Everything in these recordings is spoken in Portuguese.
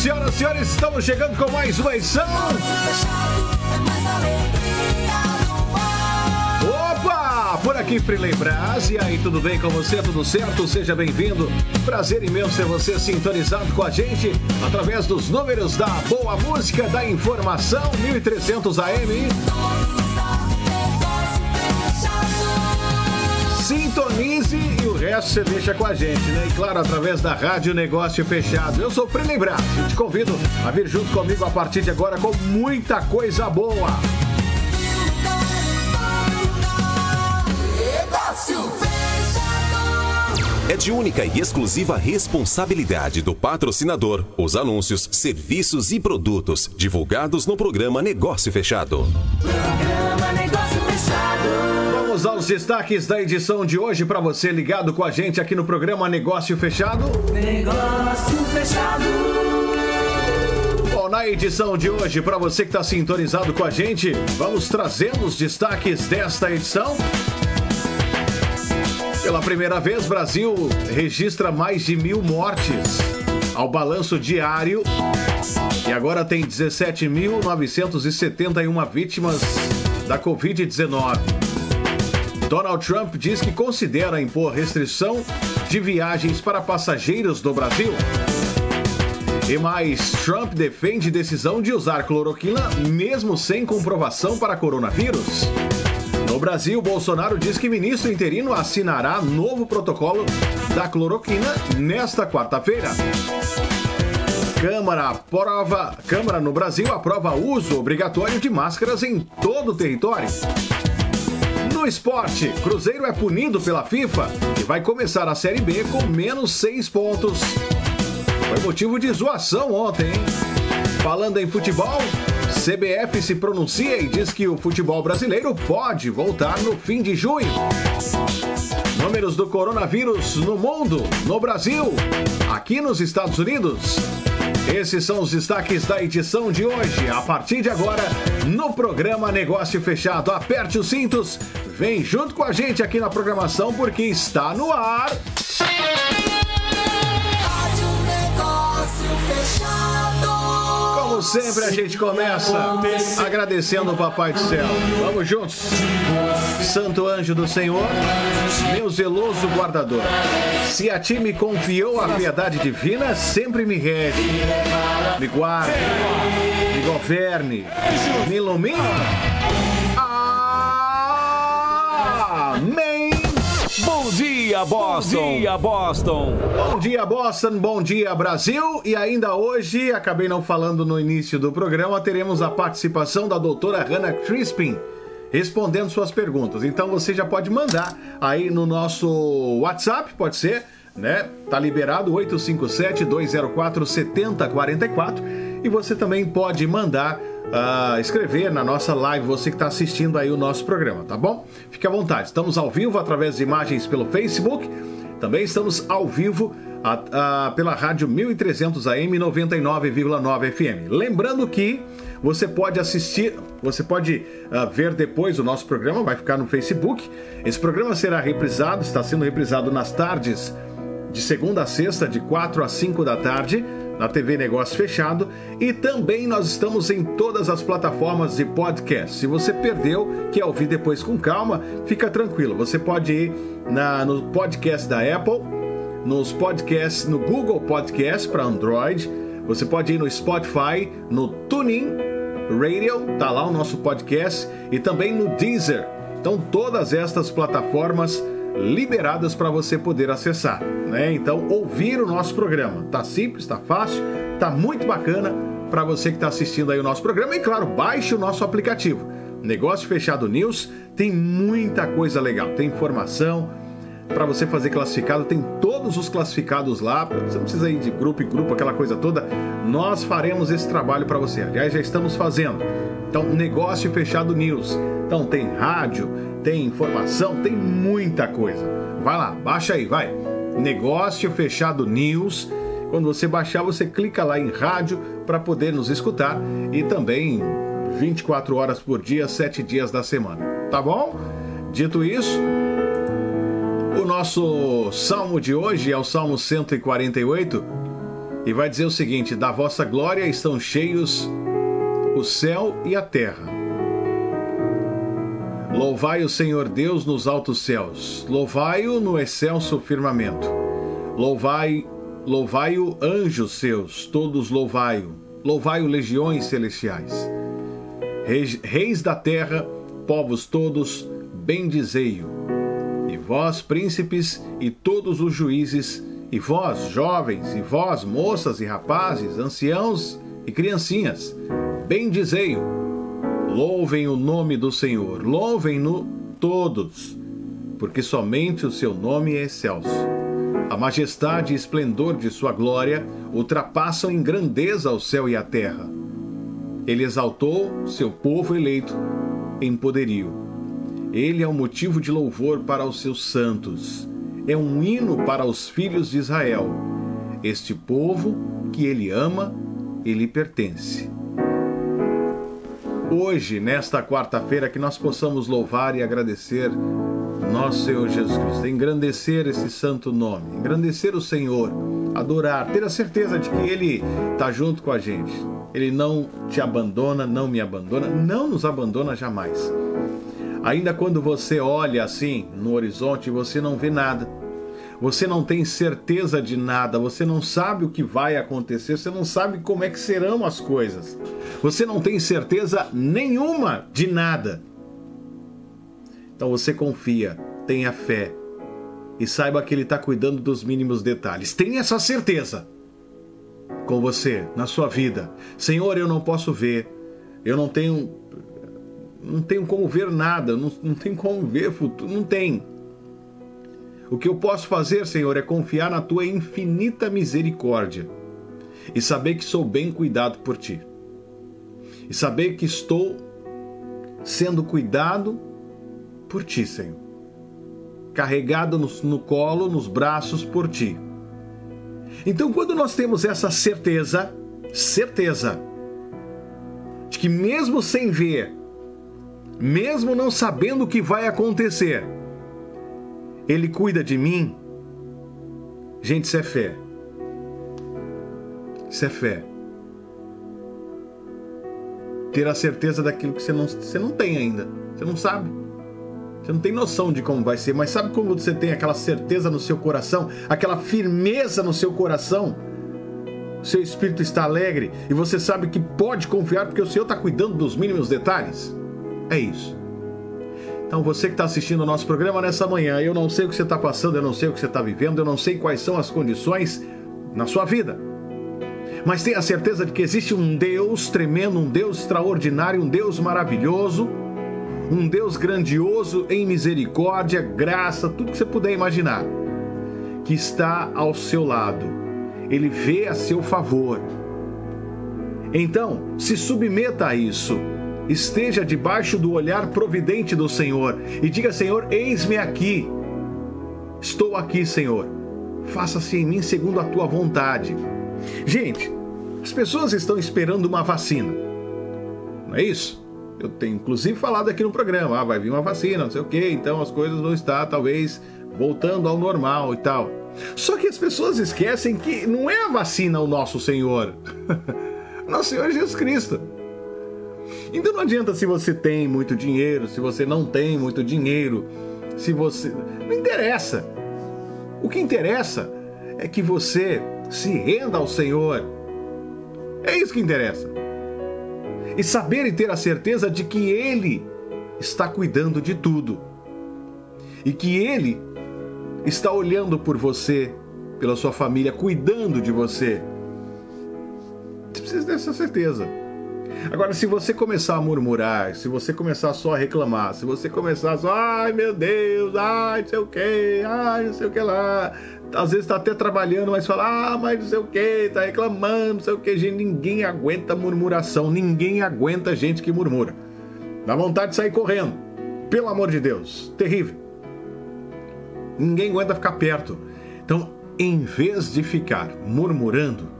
Senhoras e senhores, estamos chegando com mais uma edição. Opa! Por aqui, Freeley Brás. E aí, tudo bem com você? Tudo certo? Seja bem-vindo. Prazer imenso ter você sintonizado com a gente através dos números da Boa Música da Informação 1300 AM. Sintonize e o resto você deixa com a gente, né? E claro, através da Rádio Negócio Fechado. Eu sou o Freeley Brás e te convido a vir junto comigo a partir de agora com muita coisa boa. É de única e exclusiva responsabilidade do patrocinador os anúncios, serviços e produtos divulgados no programa Negócio Fechado. Programa Negócio Fechado. Vamos aos destaques da edição de hoje para você ligado com a gente aqui no programa Negócio Fechado. Negócio Fechado. Bom, na edição de hoje, para você que está sintonizado com a gente, vamos trazendo os destaques desta edição. Pela primeira vez, Brasil registra mais de mil mortes ao balanço diário e agora tem 17.971 vítimas da Covid-19. Donald Trump diz que considera impor restrição de viagens para passageiros do Brasil. E mais, Trump defende decisão de usar cloroquina mesmo sem comprovação para coronavírus. No Brasil, Bolsonaro diz que ministro interino assinará novo protocolo da cloroquina nesta quarta-feira. Câmara aprova, Câmara no Brasil aprova uso obrigatório de máscaras em todo o território. No esporte, Cruzeiro é punido pela FIFA e vai começar a Série B com menos seis pontos. Foi motivo de zoação ontem, hein? Falando em futebol, CBF se pronuncia e diz que o futebol brasileiro pode voltar no fim de junho. Números do coronavírus no mundo, no Brasil, aqui nos Estados Unidos. Esses são os destaques da edição de hoje. A partir de agora, no programa Negócio Fechado. Aperte os cintos, vem junto com a gente aqui na programação porque está no ar. Como sempre, a gente começa agradecendo o Papai do Céu. Vamos juntos. Santo anjo do Senhor, meu zeloso guardador. Se a ti me confiou a piedade divina, sempre me rege, me guarde, me governe, me ilumine. Dia, Boston! Bom dia, Boston! Bom dia, Boston. Bom dia, Brasil. E ainda hoje, acabei não falando no início do programa, teremos a participação da doutora Hannah Crispin respondendo suas perguntas. Então você já pode mandar aí no nosso WhatsApp, pode ser, né? Tá liberado 857 204 7044 e você também pode mandar ah, escrever na nossa live, você que está assistindo aí o nosso programa, tá bom? Fique à vontade. Estamos ao vivo através de imagens pelo Facebook. Também estamos ao vivo a- a- pela rádio 1300 AM 99,9 FM. Lembrando que você pode assistir, você pode ah, ver depois o nosso programa, vai ficar no Facebook. Esse programa será reprisado, está sendo reprisado nas tardes de segunda a sexta, de 4 a 5 da tarde, na TV Negócio Fechado. E também nós estamos em todas as plataformas de podcast. Se você perdeu, quer ouvir depois com calma, fica tranquilo. Você pode ir na, no podcast da Apple, nos podcasts, no Google Podcast para Android. Você pode ir no Spotify, no TuneIn Radio, tá lá o nosso podcast, e também no Deezer. Então, todas estas plataformas liberadas para você poder acessar, né? Então, ouvir o nosso programa. Tá simples, tá fácil, tá muito bacana para você que está assistindo aí o nosso programa. E claro, baixe o nosso aplicativo. Negócio Fechado News tem muita coisa legal, tem informação, para você fazer classificado, tem todos os classificados lá. Você não precisa ir de grupo em grupo, aquela coisa toda. Nós faremos esse trabalho para você. Aliás, já estamos fazendo. Então, Negócio Fechado News. Então, tem rádio, tem informação, tem muita coisa. Vai lá, baixa aí, vai. Negócio Fechado News. Quando você baixar, você clica lá em rádio para poder nos escutar e também 24 horas por dia, 7 dias da semana. Tá bom? Dito isso, o nosso salmo de hoje é o Salmo 148. E vai dizer o seguinte: da vossa glória estão cheios o céu e a terra. Louvai o Senhor Deus nos altos céus, louvai-o no excelso firmamento. Louvai, louvai-o anjos seus, todos louvai-o. Louvai-o legiões celestiais. Reis, reis da terra, povos todos, bendizei-o. E vós, príncipes, e todos os juízes, e vós, jovens, e vós, moças e rapazes, anciãos e criancinhas, bendizei-o. Louvem o nome do Senhor, louvem-no todos, porque somente o seu nome é excelso. A majestade e esplendor de sua glória ultrapassam em grandeza o céu e a terra. Ele exaltou seu povo eleito em poderio. Ele é um motivo de louvor para os seus santos. É um hino para os filhos de Israel. Este povo que ele ama, ele pertence hoje, nesta quarta-feira, que nós possamos louvar e agradecer nosso Senhor Jesus Cristo, engrandecer esse santo nome, engrandecer o Senhor, adorar, ter a certeza de que Ele está junto com a gente. Ele não te abandona, não me abandona, não nos abandona jamais. Ainda quando você olha assim no horizonte, você não vê nada você não tem certeza de nada, você não sabe o que vai acontecer, você não sabe como é que serão as coisas. Você não tem certeza nenhuma de nada. Então você confia, tenha fé e saiba que Ele está cuidando dos mínimos detalhes. Tenha essa certeza com você, na sua vida. Senhor, eu não posso ver, eu não tenho. Não tenho como ver nada, não, não tenho como ver futuro, não tem. O que eu posso fazer, Senhor, é confiar na tua infinita misericórdia e saber que sou bem cuidado por ti. E saber que estou sendo cuidado por ti, Senhor. Carregado no, no colo, nos braços por ti. Então, quando nós temos essa certeza, certeza, de que mesmo sem ver, mesmo não sabendo o que vai acontecer, ele cuida de mim. Gente, isso é fé. Isso é fé. Ter a certeza daquilo que você não, você não tem ainda. Você não sabe. Você não tem noção de como vai ser, mas sabe quando você tem aquela certeza no seu coração, aquela firmeza no seu coração? Seu espírito está alegre e você sabe que pode confiar porque o Senhor está cuidando dos mínimos detalhes? É isso. Então, você que está assistindo o nosso programa nessa manhã, eu não sei o que você está passando, eu não sei o que você está vivendo, eu não sei quais são as condições na sua vida. Mas tenha certeza de que existe um Deus tremendo, um Deus extraordinário, um Deus maravilhoso, um Deus grandioso em misericórdia, graça, tudo que você puder imaginar, que está ao seu lado. Ele vê a seu favor. Então, se submeta a isso esteja debaixo do olhar providente do Senhor e diga: Senhor, eis-me aqui. Estou aqui, Senhor. Faça-se em mim segundo a tua vontade. Gente, as pessoas estão esperando uma vacina. Não é isso? Eu tenho inclusive falado aqui no programa, ah, vai vir uma vacina, não sei o quê, então as coisas vão estar talvez voltando ao normal e tal. Só que as pessoas esquecem que não é a vacina o nosso Senhor. nosso Senhor Jesus Cristo. Então não adianta se você tem muito dinheiro, se você não tem muito dinheiro, se você. Não interessa. O que interessa é que você se renda ao Senhor. É isso que interessa. E saber e ter a certeza de que Ele está cuidando de tudo. E que Ele está olhando por você, pela sua família, cuidando de você. Você precisa dessa certeza. Agora, se você começar a murmurar, se você começar só a reclamar, se você começar só, ai meu Deus, ai não sei o que, ai não sei o que lá, às vezes tá até trabalhando, mas fala, ah, mas não sei o que, tá reclamando, não sei o que, gente, ninguém aguenta murmuração, ninguém aguenta gente que murmura. Dá vontade de sair correndo, pelo amor de Deus, terrível. Ninguém aguenta ficar perto. Então, em vez de ficar murmurando,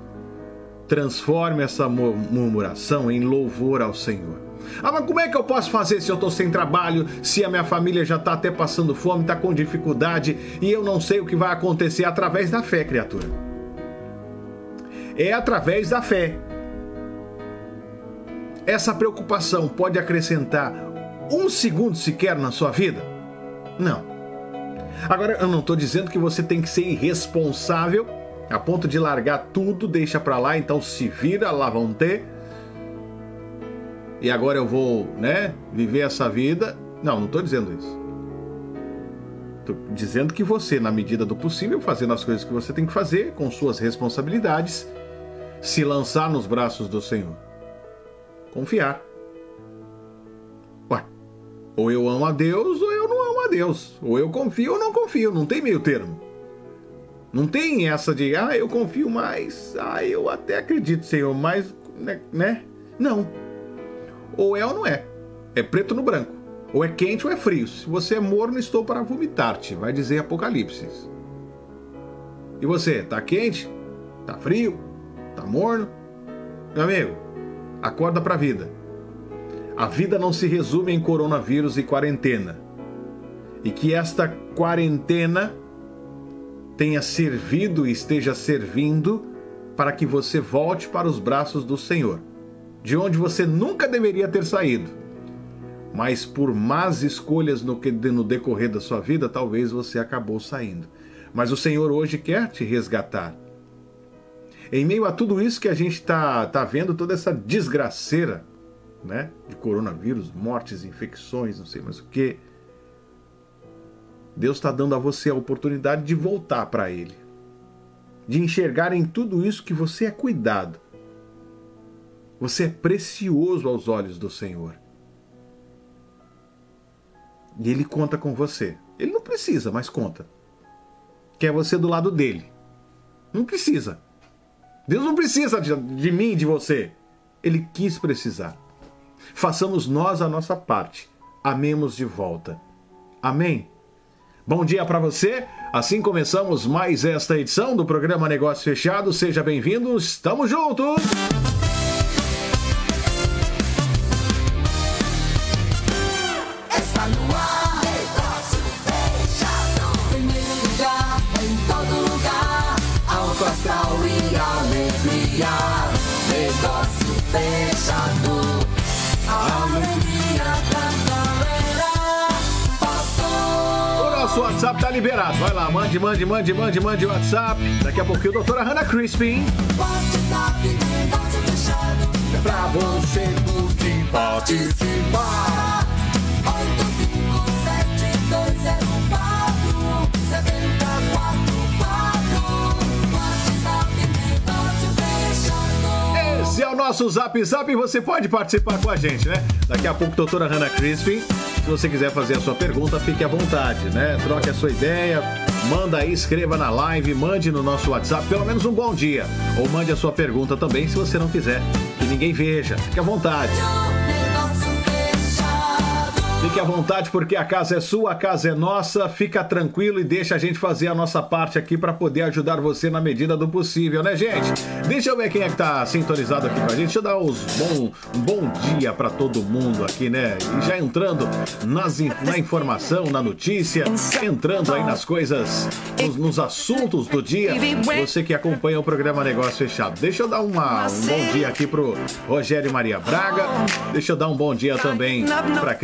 transforme essa murmuração em louvor ao Senhor. Ah, mas como é que eu posso fazer se eu estou sem trabalho, se a minha família já está até passando fome, está com dificuldade e eu não sei o que vai acontecer através da fé, criatura? é através da fé. Essa preocupação pode acrescentar um segundo sequer na sua vida? Não. Agora, eu não estou dizendo que você tem que ser irresponsável a ponto de largar tudo, deixa pra lá, então se vira, lá vão ter. E agora eu vou, né, viver essa vida. Não, não estou dizendo isso. Tô dizendo que você, na medida do possível, fazendo as coisas que você tem que fazer, com suas responsabilidades, se lançar nos braços do Senhor. Confiar. Ué, ou eu amo a Deus ou eu não amo a Deus. Ou eu confio ou não confio. Não tem meio termo. Não tem essa de, ah, eu confio mais, ah, eu até acredito, Senhor, mas, né? né? Não. Ou é ou não é. É preto no branco. Ou é quente ou é frio. Se você é morno, estou para vomitar-te, vai dizer Apocalipse. E você, tá quente? Tá frio? Tá morno? Meu amigo, acorda pra vida. A vida não se resume em coronavírus e quarentena. E que esta quarentena tenha servido e esteja servindo para que você volte para os braços do Senhor, de onde você nunca deveria ter saído. Mas por más escolhas no, que, no decorrer da sua vida, talvez você acabou saindo. Mas o Senhor hoje quer te resgatar. Em meio a tudo isso que a gente está tá vendo, toda essa desgraceira né, de coronavírus, mortes, infecções, não sei mais o que Deus está dando a você a oportunidade de voltar para Ele, de enxergar em tudo isso que você é cuidado. Você é precioso aos olhos do Senhor. E Ele conta com você. Ele não precisa, mas conta. Quer você do lado dele. Não precisa. Deus não precisa de, de mim, de você. Ele quis precisar. Façamos nós a nossa parte. Amemos de volta. Amém? Bom dia para você. Assim começamos mais esta edição do programa Negócio Fechado. Seja bem-vindo. Estamos juntos. Nosso WhatsApp tá liberado. Vai lá, mande, mande, mande, mande, mande o WhatsApp. Daqui a pouquinho, doutora Hannah Crispin. WhatsApp, negócio fechado. Pra você curtir participar. 85202047044. WhatsApp, negócio fechado. Esse é o nosso Zap Zap e você pode participar com a gente, né? Daqui a pouco, doutora Hannah Crispin. Se você quiser fazer a sua pergunta, fique à vontade, né? Troque a sua ideia, manda aí, escreva na live, mande no nosso WhatsApp pelo menos um bom dia. Ou mande a sua pergunta também, se você não quiser que ninguém veja. Fique à vontade. Fique à vontade porque a casa é sua, a casa é nossa. Fica tranquilo e deixa a gente fazer a nossa parte aqui para poder ajudar você na medida do possível, né, gente? Deixa eu ver quem é que tá sintonizado aqui com a gente. Deixa eu dar os bom, um bom dia para todo mundo aqui, né? E já entrando nas, na informação, na notícia, entrando aí nas coisas, nos, nos assuntos do dia. Você que acompanha o programa Negócio Fechado. Deixa eu dar uma- um bom dia aqui pro Rogério Maria Braga. Deixa eu dar um bom dia também pra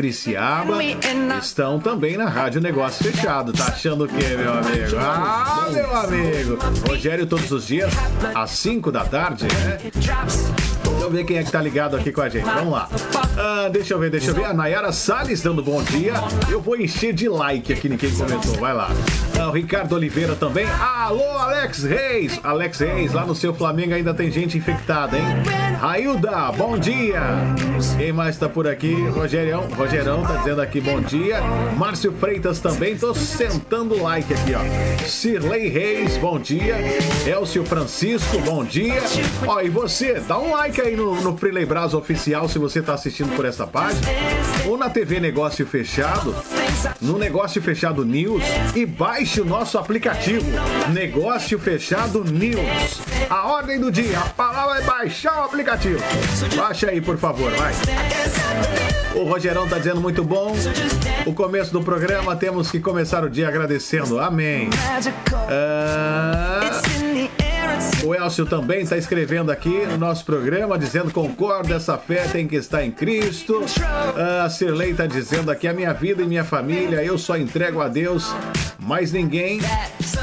Estão também na Rádio Negócio Fechado. Tá achando o quê, meu amigo? Ah, meu amigo! Rogério todos os dias, às 5 da tarde, né? Deixa eu ver quem é que tá ligado aqui com a gente. Vamos lá. Ah, deixa eu ver, deixa eu ver. A Nayara Salles dando bom dia. Eu vou encher de like aqui, ninguém comentou. Vai lá. Ah, o Ricardo Oliveira também. Alô, Alex Reis. Alex Reis, lá no seu Flamengo ainda tem gente infectada, hein? Railda, bom dia. Quem mais tá por aqui? Rogerão. Rogerão tá dizendo aqui bom dia. Márcio Freitas também. Tô sentando like aqui, ó. Cirlei Reis, bom dia. Elcio Francisco, bom dia. Ó, e você, dá um like aí no, no Freelay Brás Oficial se você tá assistindo por essa página. Ou na TV Negócio Fechado, no Negócio Fechado News e baixe o nosso aplicativo Negócio Fechado News. A ordem do dia, a palavra é baixar o aplicativo. Baixa aí, por favor, vai. O Rogerão tá dizendo muito bom. O começo do programa temos que começar o dia agradecendo. Amém. Ah, O Elcio também está escrevendo aqui no nosso programa, dizendo concordo, essa fé tem que estar em Cristo. A Cirlei está dizendo aqui, a minha vida e minha família, eu só entrego a Deus, mais ninguém.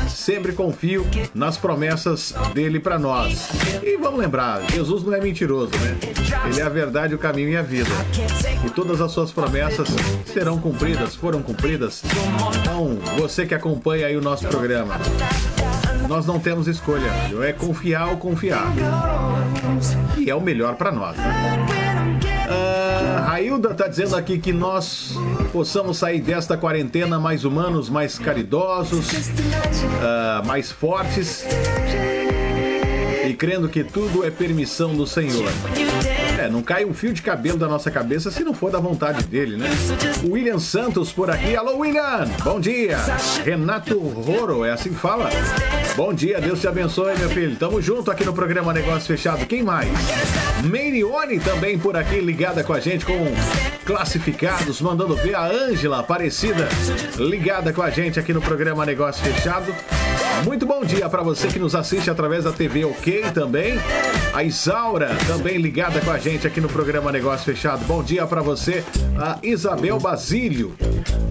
Sempre confio nas promessas dele para nós. E vamos lembrar, Jesus não é mentiroso, né? Ele é a verdade, o caminho e a vida. E todas as suas promessas serão cumpridas, foram cumpridas. Então, você que acompanha aí o nosso programa, nós não temos escolha. É confiar ou confiar. E é o melhor para nós. Né? Ah, a Hilda tá dizendo aqui que nós possamos sair desta quarentena mais humanos, mais caridosos, ah, mais fortes e crendo que tudo é permissão do Senhor. É, não cai um fio de cabelo da nossa cabeça se não for da vontade dele, né? William Santos por aqui. Alô, William! Bom dia! Renato Roro, é assim que fala? Bom dia, Deus te abençoe, meu filho. Tamo junto aqui no programa Negócio Fechado. Quem mais? Meirione também por aqui, ligada com a gente com classificados, mandando ver a Ângela Aparecida, ligada com a gente aqui no programa Negócio Fechado. Muito bom dia para você que nos assiste através da TV OK também. A Isaura também ligada com a gente aqui no programa Negócio Fechado. Bom dia para você, a Isabel Basílio,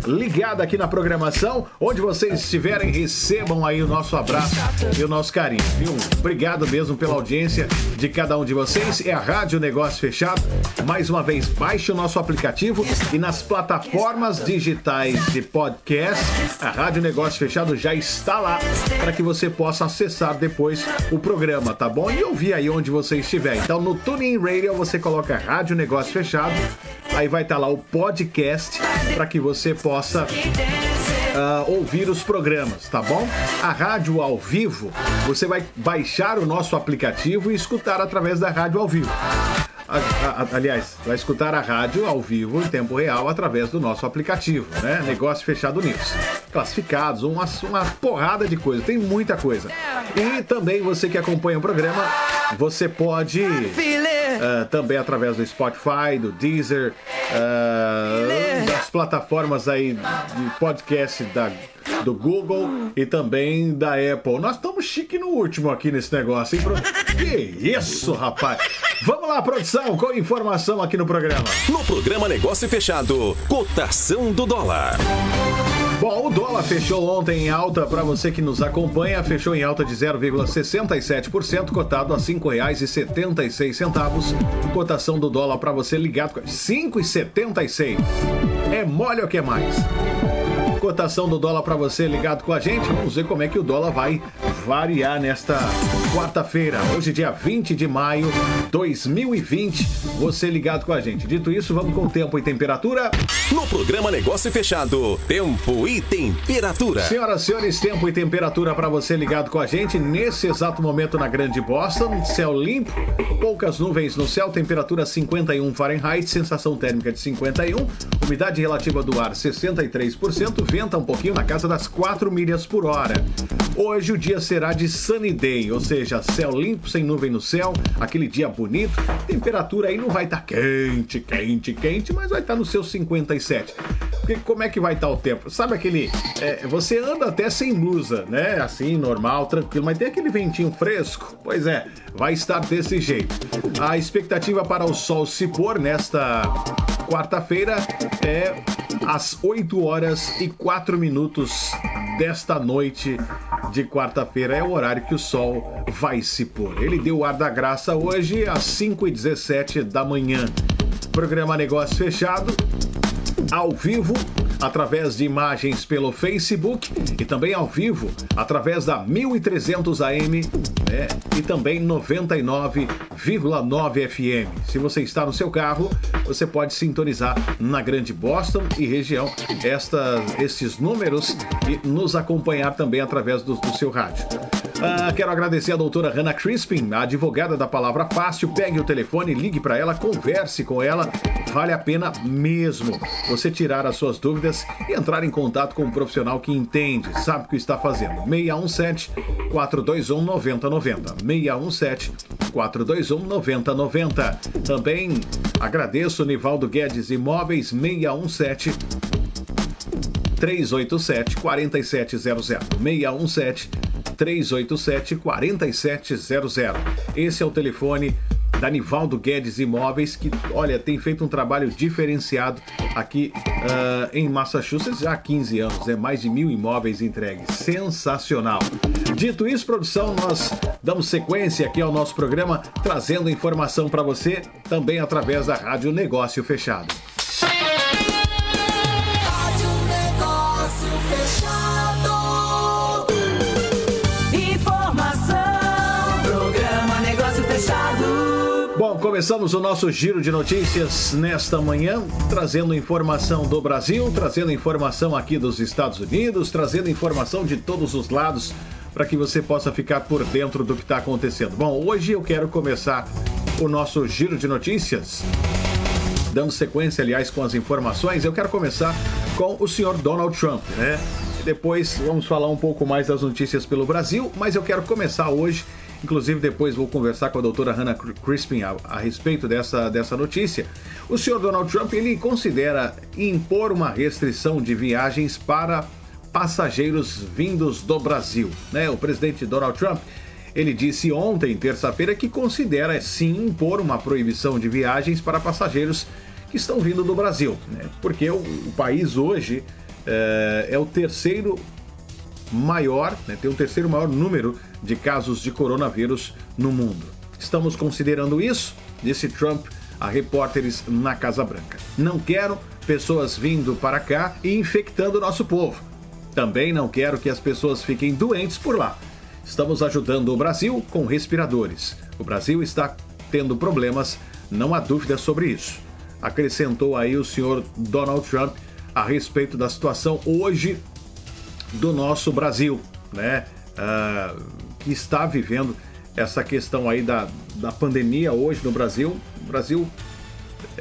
ligada aqui na programação. Onde vocês estiverem, recebam aí o nosso abraço e o nosso carinho, viu? Obrigado mesmo pela audiência de cada um de vocês. É a Rádio Negócio Fechado. Mais uma vez, baixe o nosso aplicativo e nas plataformas digitais de podcast, a Rádio Negócio Fechado já está lá para que você possa acessar depois o programa, tá bom? E ouvir aí onde você estiver. Então no TuneIn Radio você coloca Rádio Negócio Fechado, aí vai estar lá o podcast para que você possa ah, ouvir os programas, tá bom? A rádio ao vivo, você vai baixar o nosso aplicativo e escutar através da rádio ao vivo. A- a- aliás, vai escutar a rádio ao vivo em tempo real através do nosso aplicativo, né? Negócio Fechado News. Classificados, uma, uma porrada de coisa, tem muita coisa. E também você que acompanha o programa, você pode ah, também através do Spotify, do Deezer, ah, das plataformas aí de podcast da, do Google e também da Apple. Nós estamos chique no último aqui nesse negócio, hein? Que isso, rapaz! Vamos lá, produção, com informação aqui no programa. No programa Negócio Fechado, cotação do dólar. Bom, o dólar fechou ontem em alta para você que nos acompanha, fechou em alta de 0,67%, cotado a R$ 5,76. Cotação do dólar para você ligado com 5,76. É mole ou que é mais? Cotação do dólar para você ligado com a gente. Vamos ver como é que o dólar vai variar nesta quarta-feira, hoje dia 20 de maio 2020. Você ligado com a gente. Dito isso, vamos com tempo e temperatura. No programa Negócio Fechado, tempo e temperatura. Senhoras e senhores, tempo e temperatura para você ligado com a gente nesse exato momento na Grande Boston. Céu limpo, poucas nuvens no céu, temperatura 51 Fahrenheit, sensação térmica de 51, umidade relativa do ar 63%, venta um pouquinho na casa das 4 milhas por hora. Hoje o dia será de sunny day, ou seja, céu limpo, sem nuvem no céu, aquele dia bonito. Temperatura aí não vai estar quente, quente, quente, mas vai estar no seu 57. Porque como é que vai estar o tempo? Sabe aquele. é, você anda até sem blusa, né? Assim, normal, tranquilo, mas tem aquele ventinho fresco? Pois é, vai estar desse jeito. A expectativa para o sol se pôr nesta quarta-feira é às 8 horas e 4 minutos desta noite de quarta-feira. É o horário que o sol vai se pôr. Ele deu o ar da graça hoje às 5 e 17 da manhã. Programa Negócio Fechado ao vivo através de imagens pelo Facebook e também ao vivo através da 1300 AM né? e também 99,9 FM. Se você está no seu carro, você pode sintonizar na Grande Boston e região estas, estes números e nos acompanhar também através do, do seu rádio. Ah, quero agradecer a doutora Hannah Crispin, a advogada da Palavra Fácil. Pegue o telefone, ligue para ela, converse com ela. Vale a pena mesmo você tirar as suas dúvidas e entrar em contato com um profissional que entende, sabe o que está fazendo. 617 421 9090. 617 421 9090. Também agradeço Nivaldo Guedes Imóveis 617 387 4700 617 387 4700. Esse é o telefone da Nivaldo Guedes Imóveis, que, olha, tem feito um trabalho diferenciado aqui ah, em Massachusetts já há 15 anos. É mais de mil imóveis entregues. Sensacional. Dito isso, produção, nós damos sequência aqui ao nosso programa, trazendo informação para você também através da Rádio Negócio Fechado. Começamos o nosso giro de notícias nesta manhã, trazendo informação do Brasil, trazendo informação aqui dos Estados Unidos, trazendo informação de todos os lados para que você possa ficar por dentro do que está acontecendo. Bom, hoje eu quero começar o nosso giro de notícias dando sequência, aliás, com as informações, eu quero começar com o senhor Donald Trump, né? Depois vamos falar um pouco mais das notícias pelo Brasil, mas eu quero começar hoje, inclusive depois vou conversar com a doutora Hannah Crispin a, a respeito dessa, dessa notícia. O senhor Donald Trump, ele considera impor uma restrição de viagens para passageiros vindos do Brasil, né? O presidente Donald Trump ele disse ontem, terça-feira, que considera sim impor uma proibição de viagens para passageiros que estão vindo do Brasil, né? porque o, o país hoje é, é o terceiro maior, né? tem o terceiro maior número de casos de coronavírus no mundo. Estamos considerando isso, disse Trump a repórteres na Casa Branca. Não quero pessoas vindo para cá e infectando o nosso povo. Também não quero que as pessoas fiquem doentes por lá. Estamos ajudando o Brasil com respiradores. O Brasil está tendo problemas, não há dúvida sobre isso. Acrescentou aí o senhor Donald Trump a respeito da situação hoje do nosso Brasil, né? Ah, que está vivendo essa questão aí da, da pandemia hoje no Brasil. O Brasil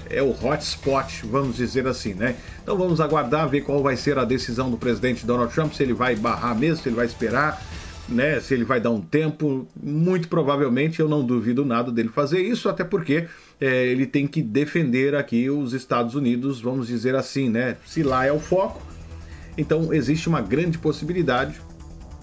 é o hotspot, vamos dizer assim, né? Então vamos aguardar, ver qual vai ser a decisão do presidente Donald Trump, se ele vai barrar mesmo, se ele vai esperar, né? Se ele vai dar um tempo. Muito provavelmente eu não duvido nada dele fazer isso, até porque é, ele tem que defender aqui os Estados Unidos, vamos dizer assim, né? Se lá é o foco, então existe uma grande possibilidade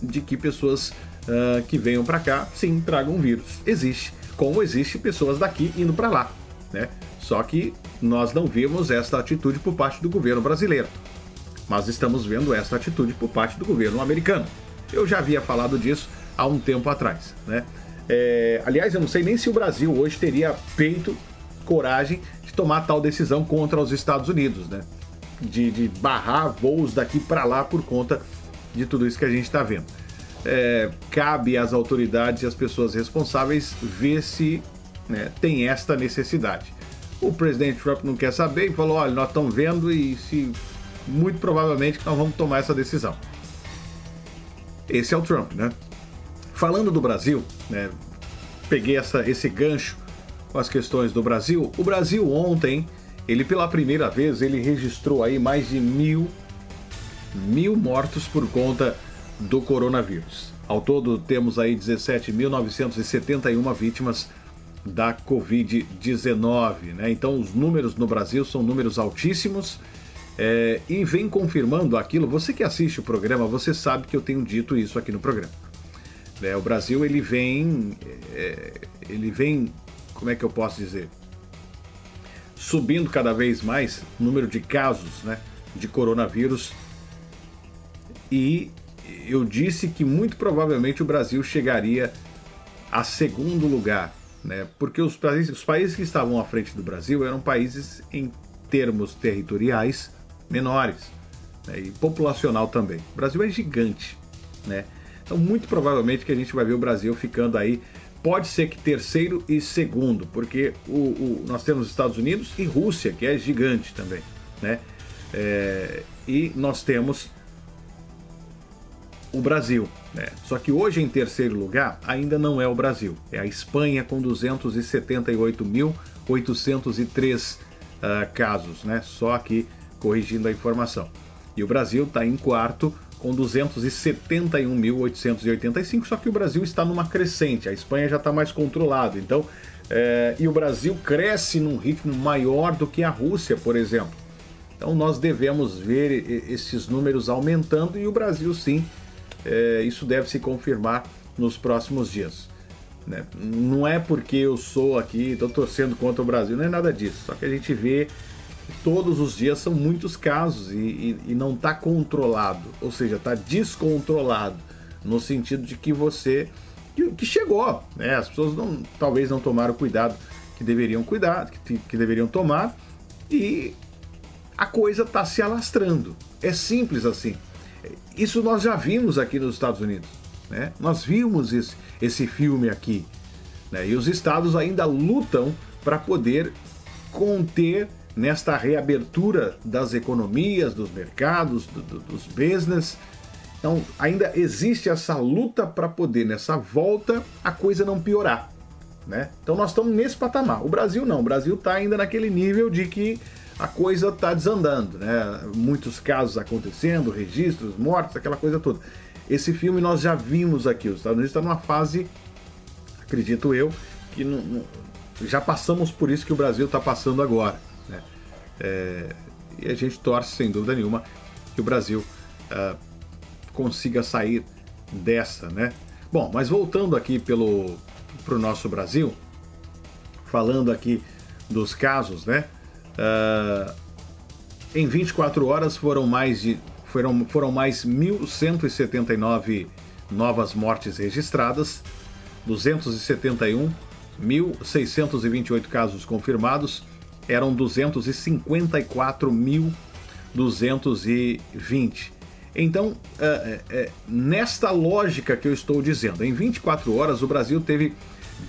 de que pessoas ah, que venham para cá, sim, tragam vírus. Existe, como existe pessoas daqui indo para lá, né? Só que nós não vimos esta atitude por parte do governo brasileiro, mas estamos vendo esta atitude por parte do governo americano. Eu já havia falado disso há um tempo atrás, né? É, aliás, eu não sei nem se o Brasil hoje teria peito, coragem de tomar tal decisão contra os Estados Unidos, né? De, de barrar voos daqui para lá por conta de tudo isso que a gente está vendo. É, cabe às autoridades e às pessoas responsáveis ver se né, tem esta necessidade. O presidente Trump não quer saber e falou: olha, nós estamos vendo e se muito provavelmente nós vamos tomar essa decisão. Esse é o Trump, né? Falando do Brasil, né? Peguei essa, esse gancho com as questões do Brasil. O Brasil ontem, ele pela primeira vez, ele registrou aí mais de mil, mil mortos por conta do coronavírus. Ao todo, temos aí 17.971 vítimas da Covid-19, né? Então, os números no Brasil são números altíssimos é, e vem confirmando aquilo. Você que assiste o programa, você sabe que eu tenho dito isso aqui no programa. né? o Brasil ele vem, é, ele vem, como é que eu posso dizer, subindo cada vez mais o número de casos, né, de coronavírus. E eu disse que muito provavelmente o Brasil chegaria a segundo lugar, né? Porque os países, os países que estavam à frente do Brasil eram países em termos territoriais menores né? e populacional também. O Brasil é gigante, né? Então muito provavelmente que a gente vai ver o Brasil ficando aí, pode ser que terceiro e segundo, porque o, o- nós temos os Estados Unidos e Rússia que é gigante também, né? É, e nós temos o Brasil. Né? Só que hoje, em terceiro lugar, ainda não é o Brasil. É a Espanha com 278.803 ah, casos, né? Só aqui corrigindo a informação. E o Brasil está em quarto com 271.885, só que o Brasil está numa crescente, a Espanha já está mais controlado. Então, é, e o Brasil cresce num ritmo maior do que a Rússia, por exemplo. Então nós devemos ver esses números aumentando e o Brasil sim é, isso deve se confirmar nos próximos dias. Né? Não é porque eu sou aqui, estou torcendo contra o Brasil, não é nada disso. Só que a gente vê todos os dias são muitos casos e, e, e não está controlado, ou seja, está descontrolado no sentido de que você que, que, chegou, né? As pessoas não, talvez não tomaram o cuidado que deveriam cuidar, que, que deveriam tomar e a coisa está se alastrando. É simples assim. Isso nós já vimos aqui nos Estados Unidos. Né? Nós vimos esse, esse filme aqui. Né? E os estados ainda lutam para poder conter nesta reabertura das economias, dos mercados, do, do, dos business. Então, ainda existe essa luta para poder, nessa volta, a coisa não piorar. Né? Então, nós estamos nesse patamar. O Brasil não. O Brasil está ainda naquele nível de que a coisa está desandando, né? Muitos casos acontecendo, registros, mortes, aquela coisa toda. Esse filme nós já vimos aqui. Os Estados Unidos está numa fase, acredito eu, que não, não, já passamos por isso que o Brasil está passando agora. É, e a gente torce, sem dúvida nenhuma, que o Brasil uh, consiga sair dessa, né? Bom, mas voltando aqui pelo para o nosso Brasil, falando aqui dos casos, né? Uh, em 24 horas foram mais de foram, foram mais 1.179 novas mortes registradas, 271, 1.628 casos confirmados, eram 254.220. Então, é, é, nesta lógica que eu estou dizendo, em 24 horas o Brasil teve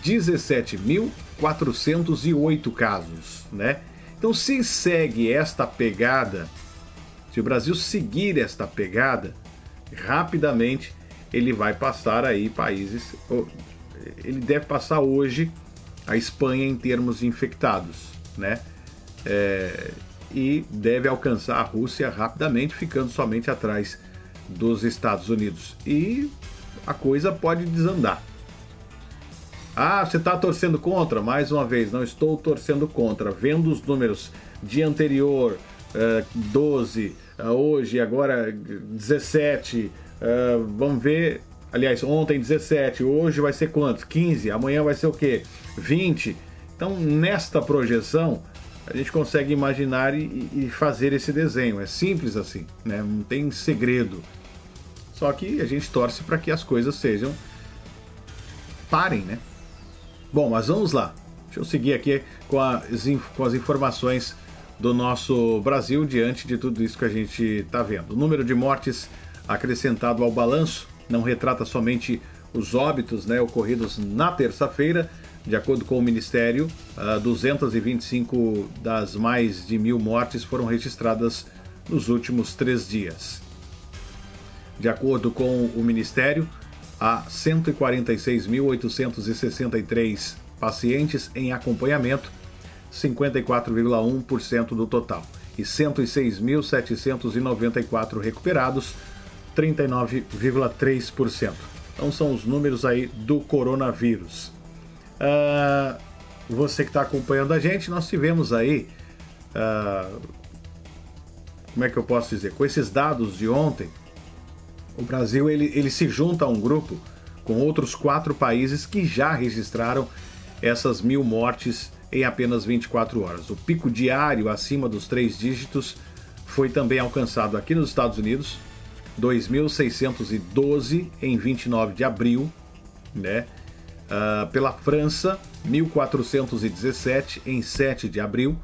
17.408 casos, né? Então, se segue esta pegada, se o Brasil seguir esta pegada, rapidamente ele vai passar aí países. Ele deve passar hoje a Espanha em termos infectados, né? É, e deve alcançar a Rússia rapidamente, ficando somente atrás dos Estados Unidos. E a coisa pode desandar. Ah, você está torcendo contra? Mais uma vez, não estou torcendo contra. Vendo os números dia anterior, uh, 12, uh, hoje, agora 17, uh, vamos ver. Aliás, ontem 17, hoje vai ser quantos? 15, amanhã vai ser o quê? 20. Então, nesta projeção, a gente consegue imaginar e, e fazer esse desenho. É simples assim, né? não tem segredo. Só que a gente torce para que as coisas sejam. parem, né? Bom, mas vamos lá. Deixa eu seguir aqui com as, com as informações do nosso Brasil diante de tudo isso que a gente está vendo. O número de mortes acrescentado ao balanço não retrata somente os óbitos né, ocorridos na terça-feira. De acordo com o Ministério, 225 das mais de mil mortes foram registradas nos últimos três dias. De acordo com o Ministério, há 146.863 pacientes em acompanhamento, 54,1% do total, e 106.794 recuperados, 39,3%. Então são os números aí do coronavírus. Uh, você que está acompanhando a gente, nós tivemos aí. Uh, como é que eu posso dizer? Com esses dados de ontem, o Brasil ele, ele se junta a um grupo com outros quatro países que já registraram essas mil mortes em apenas 24 horas. O pico diário acima dos três dígitos foi também alcançado aqui nos Estados Unidos, 2.612 em 29 de abril, né? Uh, pela França, 1.417 em 7 de abril,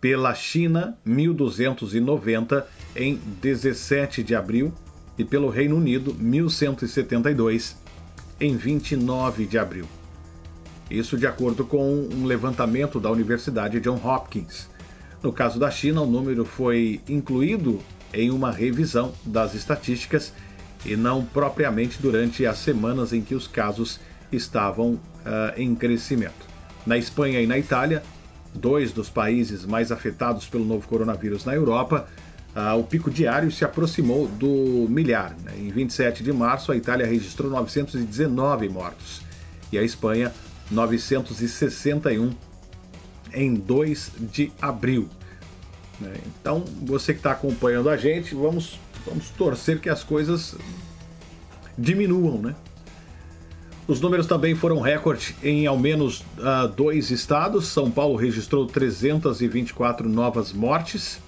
pela China, 1.290 em 17 de abril, e pelo Reino Unido 1172 em 29 de abril. Isso de acordo com um levantamento da Universidade John Hopkins. No caso da China, o número foi incluído em uma revisão das estatísticas e não propriamente durante as semanas em que os casos estavam uh, em crescimento. Na Espanha e na Itália, dois dos países mais afetados pelo novo coronavírus na Europa, ah, o pico diário se aproximou do milhar. Né? Em 27 de março, a Itália registrou 919 mortos e a Espanha 961 em 2 de abril. Né? Então, você que está acompanhando a gente, vamos, vamos torcer que as coisas diminuam, né? Os números também foram recorde em ao menos uh, dois estados. São Paulo registrou 324 novas mortes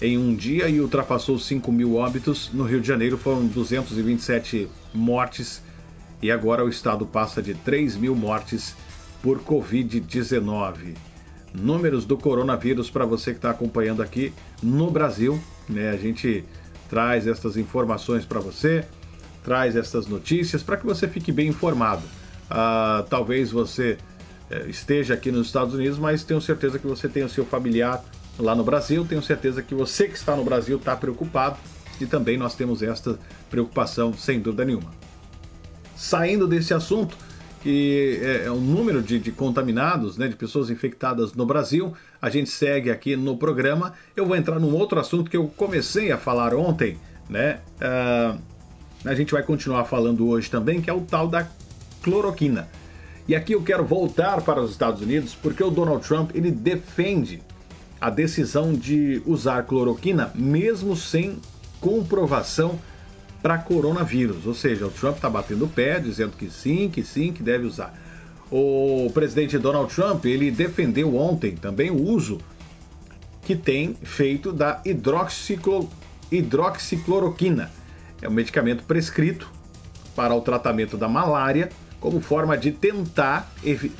em um dia e ultrapassou 5 mil óbitos. No Rio de Janeiro foram 227 mortes e agora o estado passa de 3 mil mortes por Covid-19. Números do coronavírus para você que está acompanhando aqui no Brasil. Né? A gente traz essas informações para você, traz essas notícias para que você fique bem informado. Ah, talvez você eh, esteja aqui nos Estados Unidos, mas tenho certeza que você tem o seu familiar lá no Brasil. Tenho certeza que você que está no Brasil está preocupado e também nós temos esta preocupação, sem dúvida nenhuma. Saindo desse assunto, que é, é o número de, de, contaminados, né, de pessoas infectadas no Brasil, a gente segue aqui no programa. Eu vou entrar num outro assunto que eu comecei a falar ontem, né? Uh, a gente vai continuar falando hoje também, que é o tal da cloroquina. E aqui eu quero voltar para os Estados Unidos porque o Donald Trump ele defende a decisão de usar cloroquina mesmo sem comprovação para coronavírus. Ou seja, o Trump está batendo o pé, dizendo que sim, que sim, que deve usar. O presidente Donald Trump ele defendeu ontem também o uso que tem feito da hidroxiclo, hidroxicloroquina. É um medicamento prescrito para o tratamento da malária como forma de tentar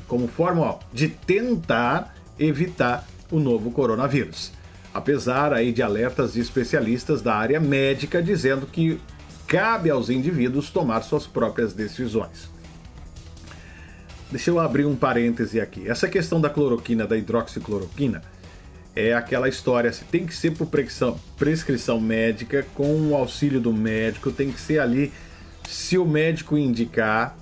como forma ó, de tentar evitar o novo coronavírus. Apesar aí de alertas de especialistas da área médica dizendo que cabe aos indivíduos tomar suas próprias decisões. Deixa eu abrir um parêntese aqui. Essa questão da cloroquina, da hidroxicloroquina, é aquela história, tem que ser por prescrição, prescrição médica, com o auxílio do médico, tem que ser ali, se o médico indicar,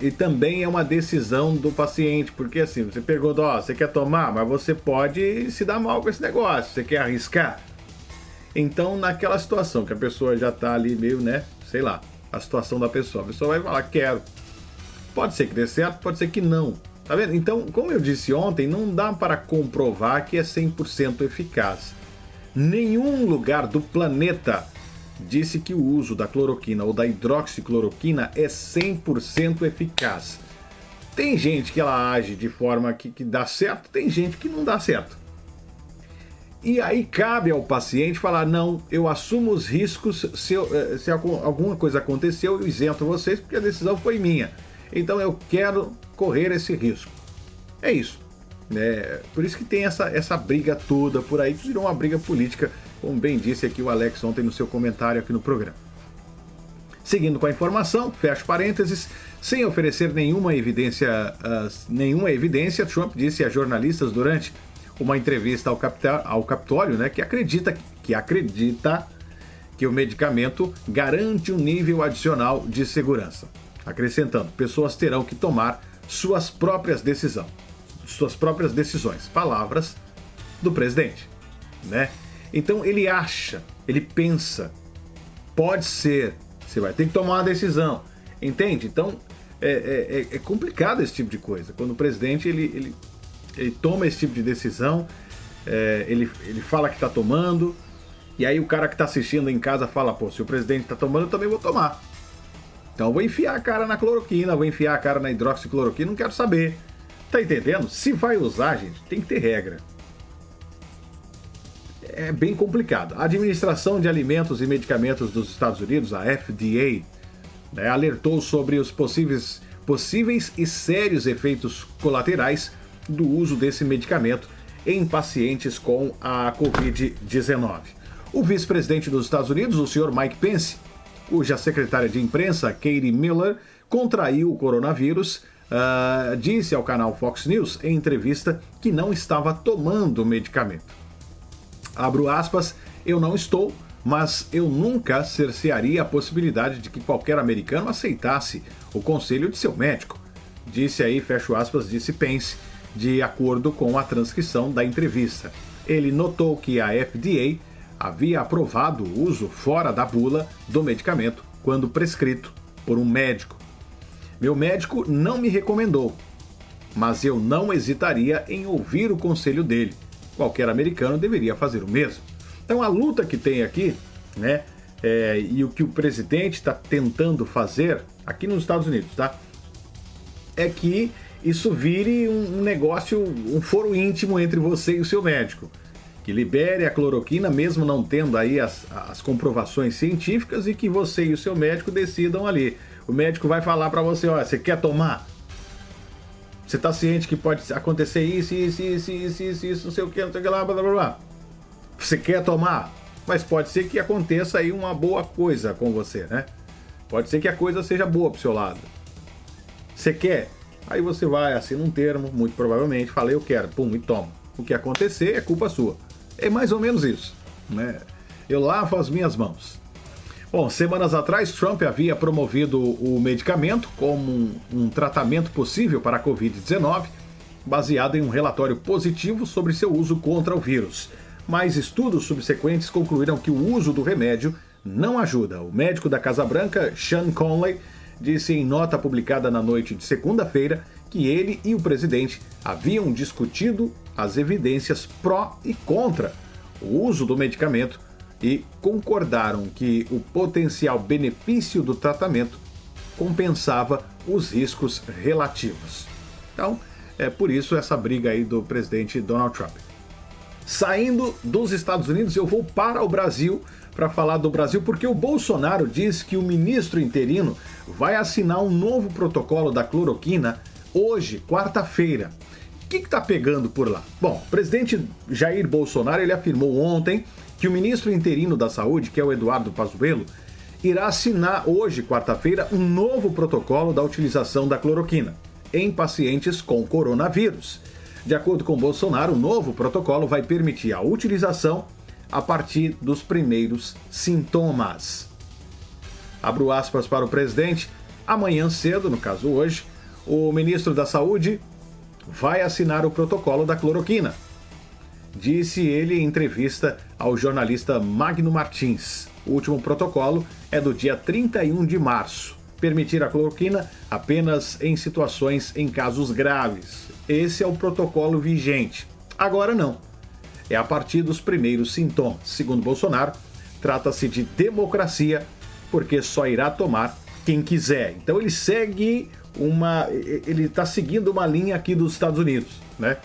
e também é uma decisão do paciente, porque assim, você pergunta, ó, você quer tomar, mas você pode se dar mal com esse negócio, você quer arriscar? Então, naquela situação que a pessoa já tá ali meio, né, sei lá, a situação da pessoa, a pessoa vai falar, quero. Pode ser que dê certo, pode ser que não. Tá vendo? Então, como eu disse ontem, não dá para comprovar que é 100% eficaz. Nenhum lugar do planeta disse que o uso da cloroquina ou da hidroxicloroquina é 100% eficaz. Tem gente que ela age de forma que, que dá certo, tem gente que não dá certo. E aí cabe ao paciente falar: não, eu assumo os riscos, se, eu, eh, se alguma coisa aconteceu, eu isento vocês, porque a decisão foi minha. Então eu quero correr esse risco. É isso. Né? Por isso que tem essa, essa briga toda por aí, que virou uma briga política, como bem disse aqui o Alex ontem no seu comentário aqui no programa. Seguindo com a informação, fecho parênteses, sem oferecer nenhuma evidência, uh, nenhuma evidência, Trump disse a jornalistas durante uma entrevista ao, ao Capitólio né, que acredita que acredita que o medicamento garante um nível adicional de segurança. Acrescentando, pessoas terão que tomar suas próprias decisões, suas próprias decisões. Palavras do presidente, né? Então ele acha, ele pensa, pode ser, você vai ter que tomar uma decisão, entende? Então é, é, é, é complicado esse tipo de coisa. Quando o presidente ele, ele ele toma esse tipo de decisão, é, ele, ele fala que está tomando, e aí o cara que está assistindo em casa fala, pô, se o presidente está tomando, eu também vou tomar. Então eu vou enfiar a cara na cloroquina, vou enfiar a cara na hidroxicloroquina, não quero saber. Tá entendendo? Se vai usar, gente, tem que ter regra. É bem complicado. A Administração de Alimentos e Medicamentos dos Estados Unidos, a FDA, né, alertou sobre os possíveis, possíveis e sérios efeitos colaterais do uso desse medicamento em pacientes com a Covid-19. O vice-presidente dos Estados Unidos, o senhor Mike Pence, cuja secretária de imprensa, Katie Miller, contraiu o coronavírus, uh, disse ao canal Fox News em entrevista que não estava tomando medicamento. Abro aspas, eu não estou, mas eu nunca cercearia a possibilidade de que qualquer americano aceitasse o conselho de seu médico. Disse aí, fecho aspas, disse Pence de acordo com a transcrição da entrevista. Ele notou que a FDA havia aprovado o uso fora da bula do medicamento quando prescrito por um médico. Meu médico não me recomendou, mas eu não hesitaria em ouvir o conselho dele. Qualquer americano deveria fazer o mesmo. Então a luta que tem aqui, né, é, e o que o presidente está tentando fazer aqui nos Estados Unidos, tá? É que isso vire um, um negócio, um foro íntimo entre você e o seu médico. Que libere a cloroquina, mesmo não tendo aí as, as comprovações científicas, e que você e o seu médico decidam ali. O médico vai falar para você: olha, você quer tomar? Você está ciente que pode acontecer isso, isso, isso, isso, isso, isso, não sei o que, não sei o que lá, blá blá blá. Você quer tomar? Mas pode ser que aconteça aí uma boa coisa com você, né? Pode ser que a coisa seja boa pro seu lado. Você quer? Aí você vai, assina um termo, muito provavelmente, fala eu quero, pum, e toma. O que acontecer é culpa sua. É mais ou menos isso, né? Eu lavo as minhas mãos. Bom, semanas atrás, Trump havia promovido o medicamento como um, um tratamento possível para a Covid-19, baseado em um relatório positivo sobre seu uso contra o vírus. Mas estudos subsequentes concluíram que o uso do remédio não ajuda. O médico da Casa Branca, Sean Conley, disse em nota publicada na noite de segunda-feira que ele e o presidente haviam discutido as evidências pró e contra o uso do medicamento e concordaram que o potencial benefício do tratamento compensava os riscos relativos. Então, é por isso essa briga aí do presidente Donald Trump. Saindo dos Estados Unidos, eu vou para o Brasil para falar do Brasil, porque o Bolsonaro diz que o ministro interino vai assinar um novo protocolo da cloroquina hoje, quarta-feira. O que está pegando por lá? Bom, o presidente Jair Bolsonaro ele afirmou ontem que o ministro interino da Saúde, que é o Eduardo Pazuello, irá assinar hoje, quarta-feira, um novo protocolo da utilização da cloroquina em pacientes com coronavírus. De acordo com Bolsonaro, o novo protocolo vai permitir a utilização a partir dos primeiros sintomas. Abro aspas para o presidente. Amanhã cedo, no caso hoje, o ministro da Saúde vai assinar o protocolo da cloroquina disse ele em entrevista ao jornalista Magno Martins. O último protocolo é do dia 31 de março. Permitir a cloroquina apenas em situações em casos graves. Esse é o protocolo vigente. Agora não. É a partir dos primeiros sintomas. Segundo Bolsonaro, trata-se de democracia, porque só irá tomar quem quiser. Então ele segue uma. Ele está seguindo uma linha aqui dos Estados Unidos, né?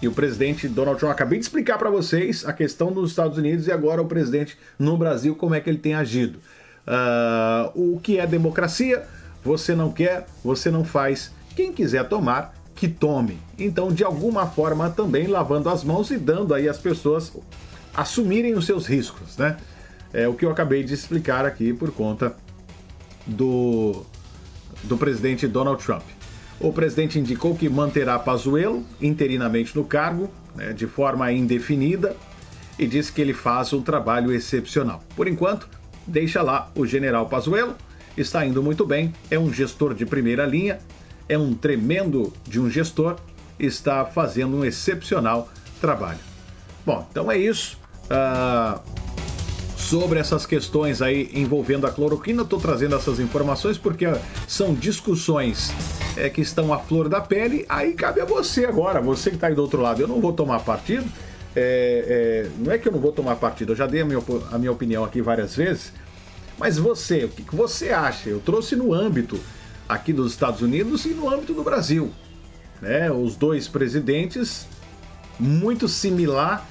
E o presidente Donald Trump, acabei de explicar para vocês a questão dos Estados Unidos e agora o presidente no Brasil, como é que ele tem agido. Uh, o que é democracia? Você não quer, você não faz. Quem quiser tomar, que tome. Então, de alguma forma, também lavando as mãos e dando aí as pessoas assumirem os seus riscos, né? É o que eu acabei de explicar aqui por conta do, do presidente Donald Trump. O presidente indicou que manterá Pazuello interinamente no cargo, né, de forma indefinida, e disse que ele faz um trabalho excepcional. Por enquanto, deixa lá o general Pazuello, está indo muito bem, é um gestor de primeira linha, é um tremendo de um gestor, está fazendo um excepcional trabalho. Bom, então é isso. Uh, sobre essas questões aí envolvendo a cloroquina, estou trazendo essas informações porque são discussões é, que estão à flor da pele, aí cabe a você agora, você que está aí do outro lado. Eu não vou tomar partido, é, é, não é que eu não vou tomar partido, eu já dei a minha, a minha opinião aqui várias vezes, mas você, o que, você acha? Eu trouxe no âmbito aqui dos Estados Unidos e no âmbito do Brasil. Né? Os dois presidentes, muito similar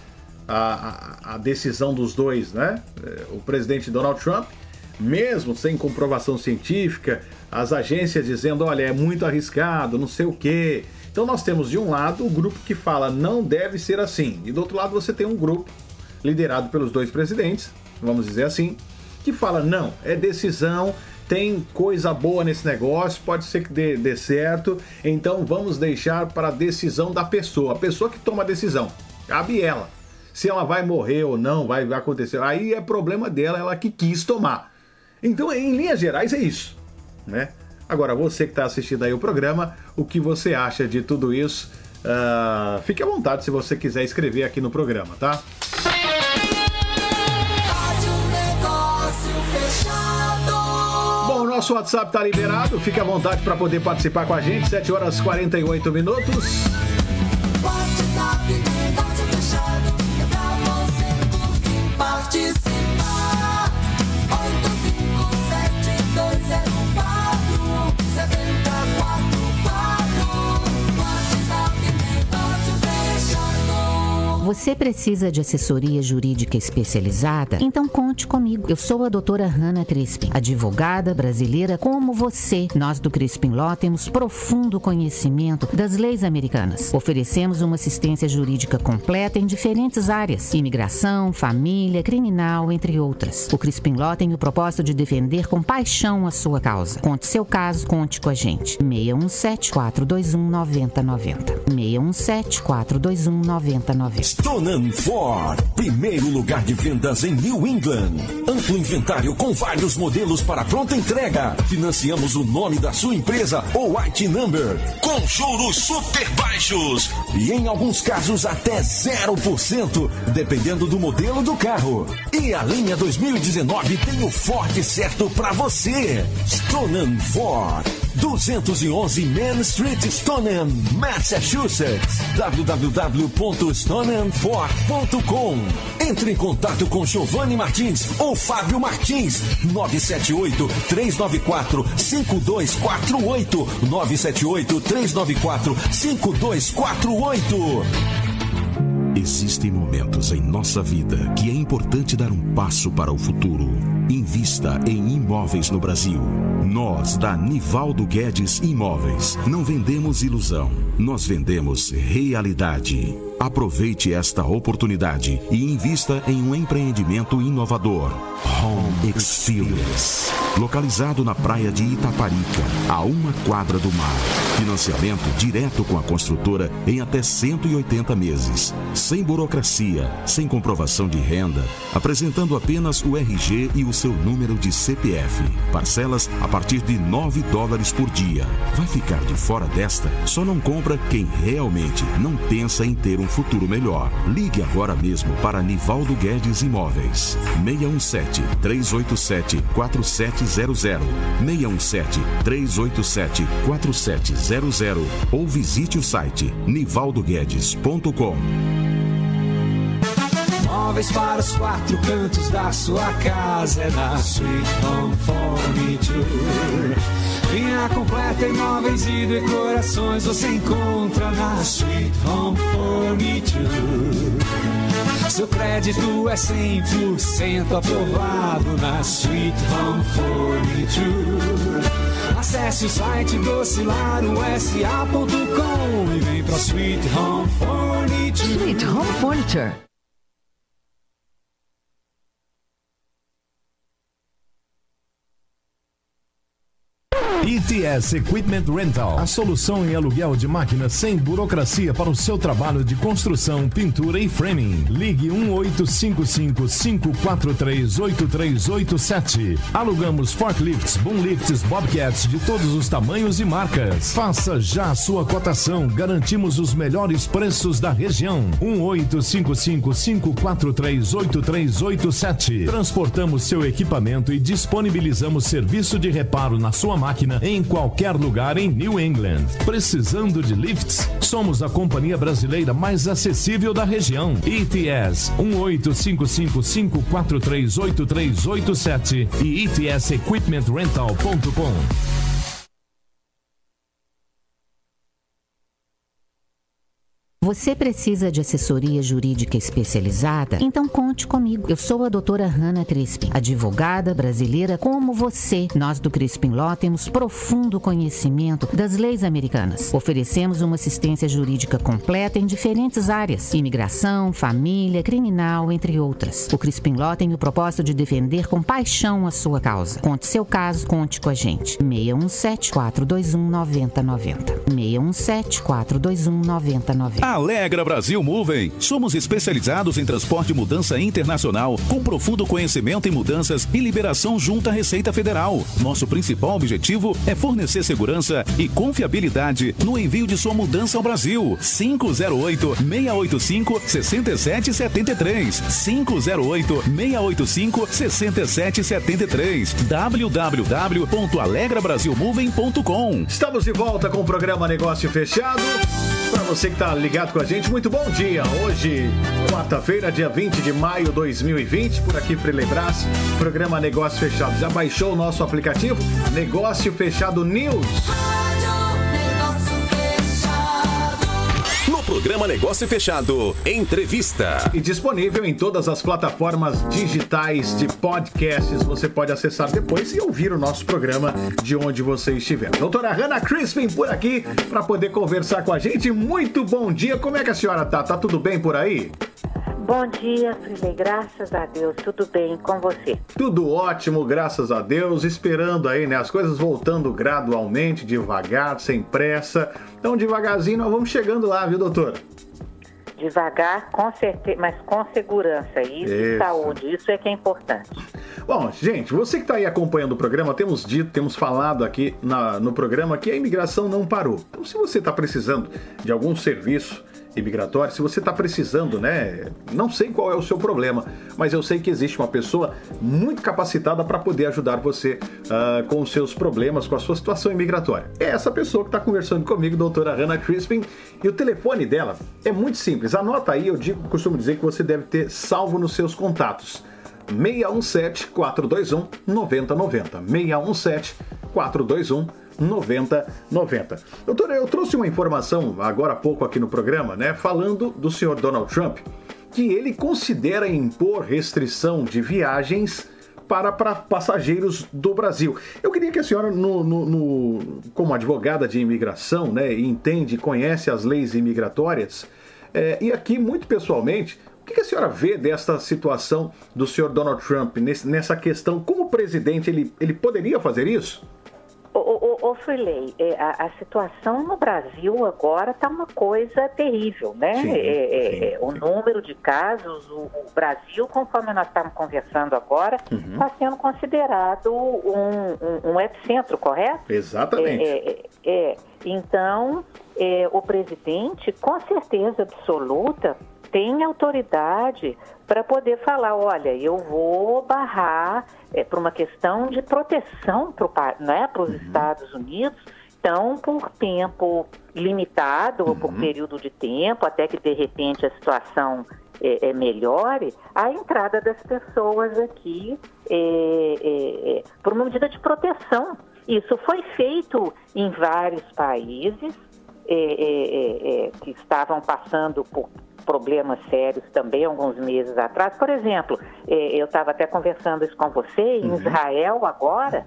à, à decisão dos dois, né? É, o presidente Donald Trump, mesmo sem comprovação científica, as agências dizendo, olha, é muito arriscado, não sei o quê. Então nós temos de um lado o grupo que fala não deve ser assim, e do outro lado você tem um grupo liderado pelos dois presidentes, vamos dizer assim, que fala não, é decisão, tem coisa boa nesse negócio, pode ser que dê, dê certo, então vamos deixar para a decisão da pessoa, a pessoa que toma a decisão, cabe ela. Se ela vai morrer ou não, vai, vai acontecer, aí é problema dela, ela que quis tomar. Então, em linhas gerais, é isso né? Agora, você que está assistindo aí o programa, o que você acha de tudo isso? Uh, fique à vontade se você quiser escrever aqui no programa, tá? Bom, nosso WhatsApp está liberado, fique à vontade para poder participar com a gente, 7 horas 48 minutos. Você precisa de assessoria jurídica especializada? Então conte comigo. Eu sou a doutora Hannah Crispin, advogada brasileira como você. Nós do Crispin Law temos profundo conhecimento das leis americanas. Oferecemos uma assistência jurídica completa em diferentes áreas: imigração, família, criminal, entre outras. O Crispin Law tem o propósito de defender com paixão a sua causa. Conte seu caso, conte com a gente. 617 421 9090. 617 421 9090. Stonan Ford, primeiro lugar de vendas em New England. Amplo inventário com vários modelos para pronta entrega. Financiamos o nome da sua empresa ou IT number com juros super baixos e em alguns casos até 0%, dependendo do modelo do carro. E a linha 2019 tem o Ford certo para você. Stonan Ford, 211 Main Street, Stoneham, Massachusetts. www.stoneham.com. Entre em contato com Giovanni Martins ou Fábio Martins. 978 394 5248 978 394 5248. Existem momentos em nossa vida que é importante dar um passo para o futuro. Invista em imóveis no Brasil. Nós, da Nivaldo Guedes Imóveis, não vendemos ilusão, nós vendemos realidade. Aproveite esta oportunidade e invista em um empreendimento inovador. Home Experience. Localizado na praia de Itaparica, a uma quadra do mar. Financiamento direto com a construtora em até 180 meses. Sem burocracia, sem comprovação de renda, apresentando apenas o RG e o seu número de CPF. Parcelas a partir de 9 dólares por dia. Vai ficar de fora desta? Só não compra quem realmente não pensa em ter um futuro melhor. Ligue agora mesmo para Nivaldo Guedes Imóveis. 617 387 4700 617 387 4700 ou visite o site nivaldoguedes.com. Móveis para os quatro cantos da sua casa é na Sweet Home Furniture. Linha completa em móveis e decorações você encontra na Sweet Home Furniture. Seu crédito é 100% aprovado na Sweet Home Furniture. Acesse o site docilarosa.com e vem pra Sweet Home Furniture. Sweet Home Furniture. ETS Equipment Rental, a solução em aluguel de máquinas sem burocracia para o seu trabalho de construção, pintura e framing. Ligue 1855-543-8387. Alugamos forklifts, boomlifts, bobcats de todos os tamanhos e marcas. Faça já a sua cotação, garantimos os melhores preços da região. 1855-543-8387. Transportamos seu equipamento e disponibilizamos serviço de reparo na sua máquina em qualquer lugar em New England. Precisando de lifts? Somos a companhia brasileira mais acessível da região. ETS 1855-543-8387 e etsequipmentrental.com. Você precisa de assessoria jurídica especializada? Então conte comigo. Eu sou a doutora Hannah Crispin, advogada brasileira como você. Nós do Crispin Law temos profundo conhecimento das leis americanas. Oferecemos uma assistência jurídica completa em diferentes áreas: imigração, família, criminal, entre outras. O Crispin Law tem o propósito de defender com paixão a sua causa. Conte seu caso, conte com a gente. 617 421 9090. 617 421 9090. Alegra Brasil Moving. Somos especializados em transporte e mudança internacional, com profundo conhecimento em mudanças e liberação junto à Receita Federal. Nosso principal objetivo é fornecer segurança e confiabilidade no envio de sua mudança ao Brasil. 508-685-6773. 508-685-6773. www.alegrabrasilmoving.com. Estamos de volta com o programa Negócio Fechado. Para você que está ligado com a gente, muito bom dia. Hoje, quarta-feira, dia 20 de maio de 2020, por aqui Brás, programa Negócio Fechado. Já baixou o nosso aplicativo? Negócio Fechado News. Programa Negócio Fechado, entrevista. E disponível em todas as plataformas digitais de podcasts. Você pode acessar depois e ouvir o nosso programa de onde você estiver. Doutora Hannah Crispin por aqui para poder conversar com a gente. Muito bom dia. Como é que a senhora tá? Tá tudo bem por aí? Bom dia, Frilei. Graças a Deus, tudo bem com você? Tudo ótimo, graças a Deus. Esperando aí, né? As coisas voltando gradualmente, devagar, sem pressa. Então, devagarzinho, nós vamos chegando lá, viu, doutora? Devagar, com certeza, mas com segurança. Isso, e Isso. saúde, isso é que é importante. Bom, gente, você que está aí acompanhando o programa, temos dito, temos falado aqui na- no programa que a imigração não parou. Então, se você está precisando de algum serviço imigratório, se você está precisando, né? Não sei qual é o seu problema, mas eu sei que existe uma pessoa muito capacitada para poder ajudar você ah, com os seus problemas, com a sua situação imigratória. É essa pessoa que está conversando comigo, doutora Hannah Crispin, e o telefone dela é muito simples. Anota aí, eu digo, costumo dizer que você deve ter salvo nos seus contatos. 617 421 9090. 617 421 9090. Doutora, eu trouxe uma informação agora há pouco aqui no programa, né, falando do senhor Donald Trump, que ele considera impor restrição de viagens para, para passageiros do Brasil. Eu queria que a senhora, no- no- no- como advogada de imigração, né, entende, conhece as leis imigratórias, é, e aqui, muito pessoalmente, o que a senhora vê desta situação do senhor Donald Trump nessa questão? Como presidente, ele, ele poderia fazer isso? Ô, ô, é, a, a situação no Brasil agora está uma coisa terrível, né? Sim, É, é, sim, é, o número de casos, o, o Brasil, conforme nós estamos conversando agora, Uhum. está sendo considerado um, um- um epicentro, correto? Exatamente. É, é, é. Então, é, o presidente, com certeza absoluta, tem autoridade para poder falar, olha, eu vou barrar é, por uma questão de proteção para né, os Estados Unidos, então por tempo limitado ou por período de tempo, até que de repente a situação é, é, melhore, a entrada das pessoas aqui é, por uma medida de proteção. Isso foi feito em vários países é, é, é, que estavam passando por problemas sérios também alguns meses atrás. Por exemplo, é, eu estava até conversando isso com você, em Israel agora,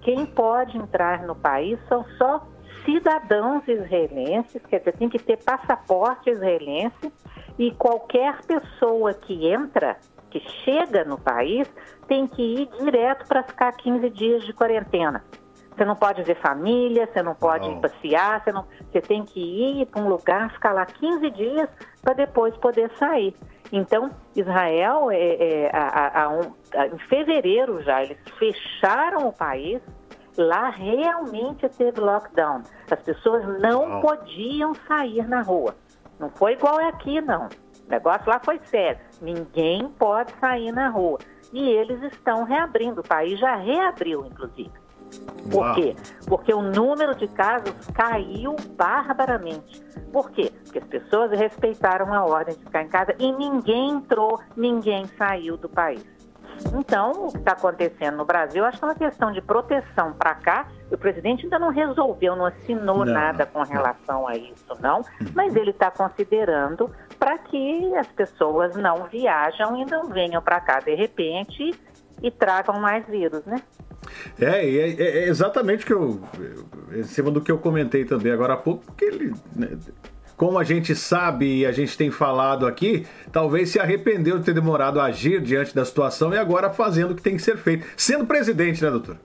quem pode entrar no país são só cidadãos israelenses, quer dizer, tem que ter passaporte israelense e qualquer pessoa que entra, que chega no país, tem que ir direto para ficar 15 dias de quarentena. Você não pode ver família, você não pode ir passear, você, não, você tem que ir para um lugar, ficar lá 15 dias para depois poder sair. Então, Israel, é, é, a- a- um- a- em fevereiro já, eles fecharam o país, lá realmente teve lockdown. As pessoas não Uau. podiam sair na rua. Não foi igual aqui, não. O negócio lá foi sério. Ninguém pode sair na rua. E eles estão reabrindo. O país já reabriu, inclusive. Por Uau. quê? Porque o número de casos caiu barbaramente. Por quê? Porque as pessoas respeitaram a ordem de ficar em casa e ninguém entrou, ninguém saiu do país. Então, o que está acontecendo no Brasil, acho que é uma questão de proteção para cá. O presidente ainda não resolveu, não assinou Não, nada com relação a isso, não. Mas ele está considerando para que as pessoas não viajam e não venham para cá de repente e tragam mais vírus, né? É, é, é- é exatamente o que eu. Em cima do que eu comentei também agora há pouco, porque ele. né, como a gente sabe e a gente tem falado aqui, talvez se arrependeu de ter demorado a agir diante da situação e agora fazendo o que tem que ser feito. Sendo presidente, né, doutor?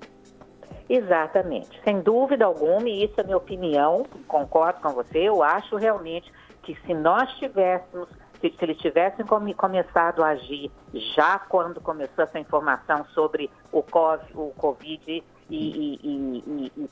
Exatamente, sem dúvida alguma, e isso é minha opinião, concordo com você, eu acho realmente que se nós tivéssemos, se, se eles tivessem come- começado a agir já quando começou essa informação sobre o COVID, o COVID e, e- e- e-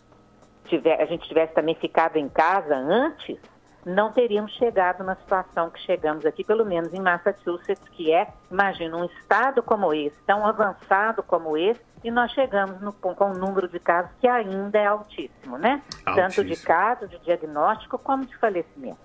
tiver- a gente tivesse também ficado em casa antes, não teríamos chegado na situação que chegamos aqui, pelo menos em Massachusetts, que é, imagina, um estado como esse, tão avançado como esse, e nós chegamos no- com um número de casos que ainda é altíssimo, né? Tanto de Altíssimo. casos, de diagnóstico, como de falecimento.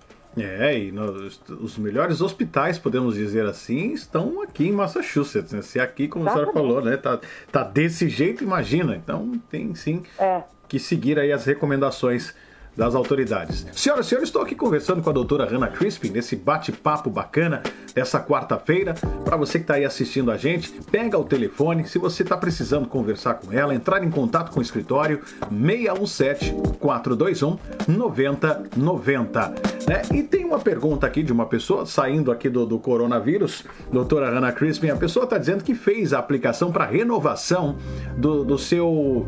É, e nos- os melhores hospitais, podemos dizer assim, estão aqui em Massachusetts, né? Se aqui, como a senhora Exatamente. falou, né, tá, tá desse jeito, imagina. Então tem sim É. que seguir aí as recomendações das autoridades. Senhoras e senhores, estou aqui conversando com a doutora Hannah Crispin nesse bate-papo bacana dessa quarta-feira. Para você que está aí assistindo a gente, pega o telefone. Se você está precisando conversar com ela, entrar em contato com o escritório 617 421 9090. Né? E tem uma pergunta aqui de uma pessoa saindo aqui do, do coronavírus, doutora Hannah Crispin. A pessoa está dizendo que fez a aplicação para renovação do, do seu,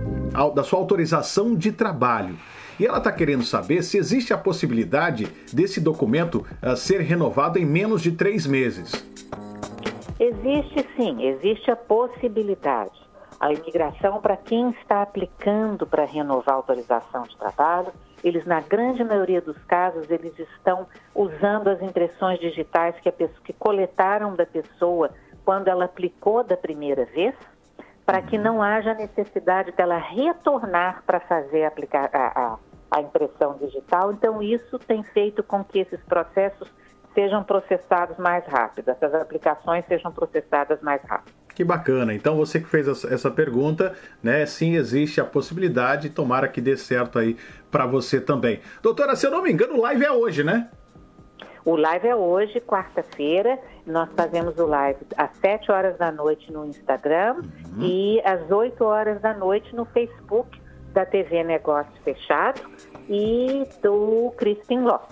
da sua autorização de trabalho. E ela está querendo saber se existe a possibilidade desse documento uh, ser renovado em menos de três meses. Existe sim, existe a possibilidade. A imigração, para quem está aplicando para renovar a autorização de trabalho, eles, na grande maioria dos casos, eles estão usando as impressões digitais que, pessoa, que coletaram da pessoa quando ela aplicou da primeira vez, para que não haja necessidade dela retornar para fazer aplicar a, a, a impressão digital. Então, isso tem feito com que esses processos sejam processados mais rápido, essas aplicações sejam processadas mais rápido. Que bacana. Então, você que fez essa pergunta, né? Sim, existe a possibilidade, tomara que dê certo aí para você também. Doutora, se eu não me engano, o live é hoje, né? O live é hoje, quarta-feira. Nós fazemos o live às 7 horas da noite no Instagram uhum. e às 8 horas da noite no Facebook da TV Negócio Fechado e do Crispin Law.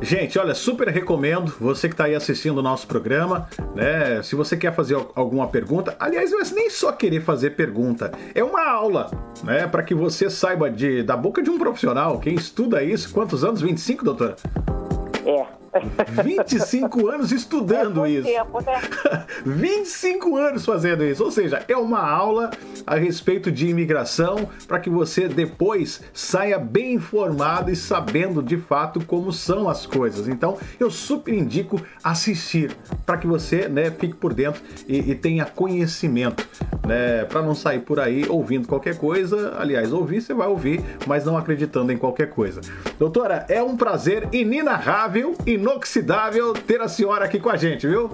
Gente, olha, super recomendo você que está aí assistindo o nosso programa, né? Se você quer fazer alguma pergunta, aliás, não é nem só querer fazer pergunta, é uma aula, né? Para que você saiba de, da boca de um profissional. Quem estuda isso, quantos anos? 25, doutora? É. 25 anos estudando é isso. Tempo, né? 25 anos fazendo isso. Ou seja, é uma aula a respeito de imigração para que você depois saia bem informado e sabendo de fato como são as coisas. Então, eu super indico assistir para que você né, fique por dentro e, e tenha conhecimento, né, para não sair por aí ouvindo qualquer coisa. Aliás, ouvir você vai ouvir, mas não acreditando em qualquer coisa. Doutora, é um prazer inenarrável e inoxidável ter a senhora aqui com a gente, viu?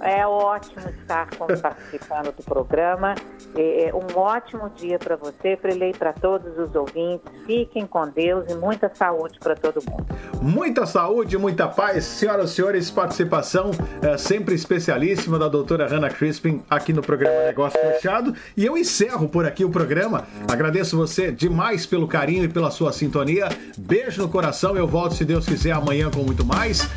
É ótimo estar participando do programa. É, é um ótimo dia para você, para ele para todos os ouvintes. Fiquem com Deus e muita saúde para todo mundo. Muita saúde, muita paz. Senhoras e senhores, participação é, sempre especialíssima da doutora Hannah Crispin aqui no programa Negócio Fechado. E eu encerro por aqui o programa. Agradeço você demais pelo carinho e pela sua sintonia. Beijo no coração. Eu volto, se Deus quiser, amanhã com muito mais.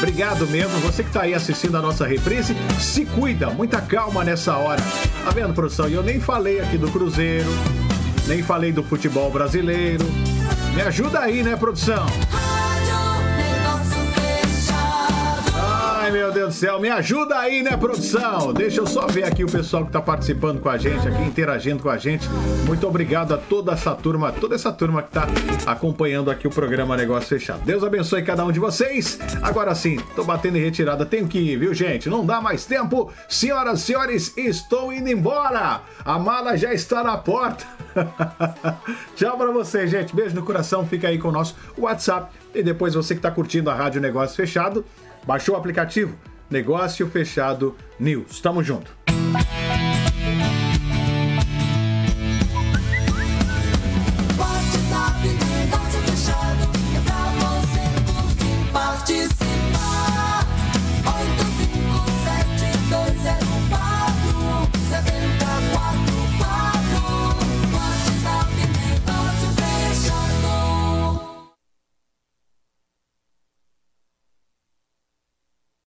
Obrigado mesmo. Você que está aí assistindo a nossa reprise, se cuida, muita calma nessa hora. Tá vendo, produção? E eu nem falei aqui do Cruzeiro, nem falei do futebol brasileiro. Me ajuda aí, né, produção? Meu Deus do céu, me ajuda aí, né, produção? Deixa eu só ver aqui o pessoal que tá participando com a gente, aqui interagindo com a gente. Muito obrigado a toda essa turma, toda essa turma que tá acompanhando aqui o programa Negócio Fechado. Deus abençoe cada um de vocês. Agora sim, tô batendo em retirada, tenho que ir, viu, gente? Não dá mais tempo. Senhoras e senhores, estou indo embora. A mala já está na porta. Tchau pra vocês, gente. Beijo no coração. Fica aí com o nosso WhatsApp. E depois você que tá curtindo a Rádio Negócio Fechado, Baixou o aplicativo? Negócio Fechado News. Tamo junto.